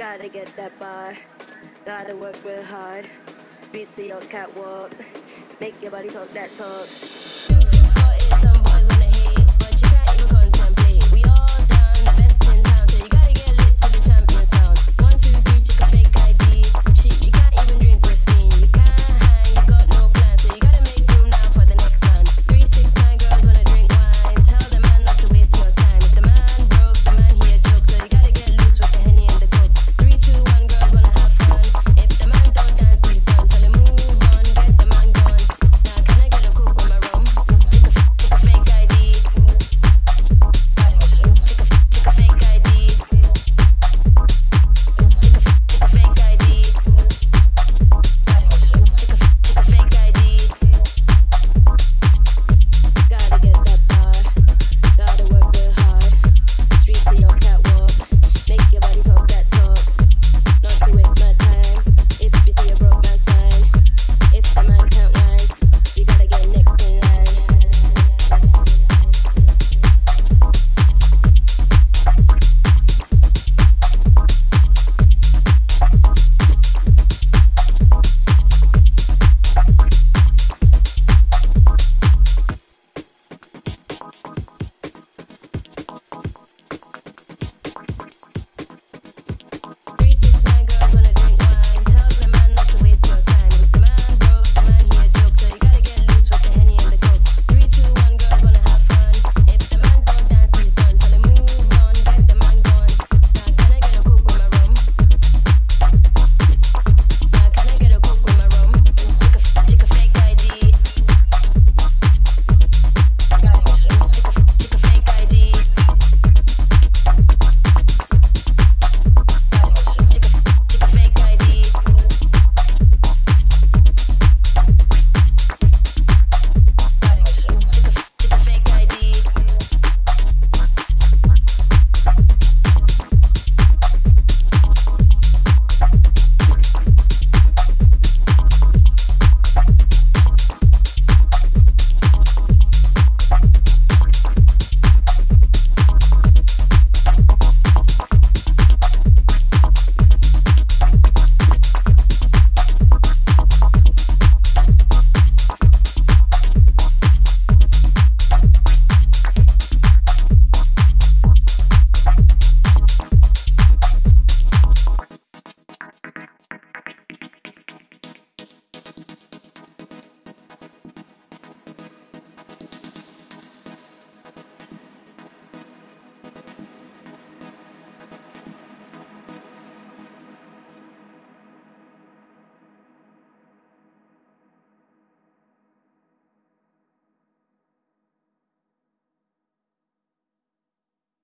Gotta get that bar. Gotta work real hard. Beat the old catwalk. Make your body talk that talk.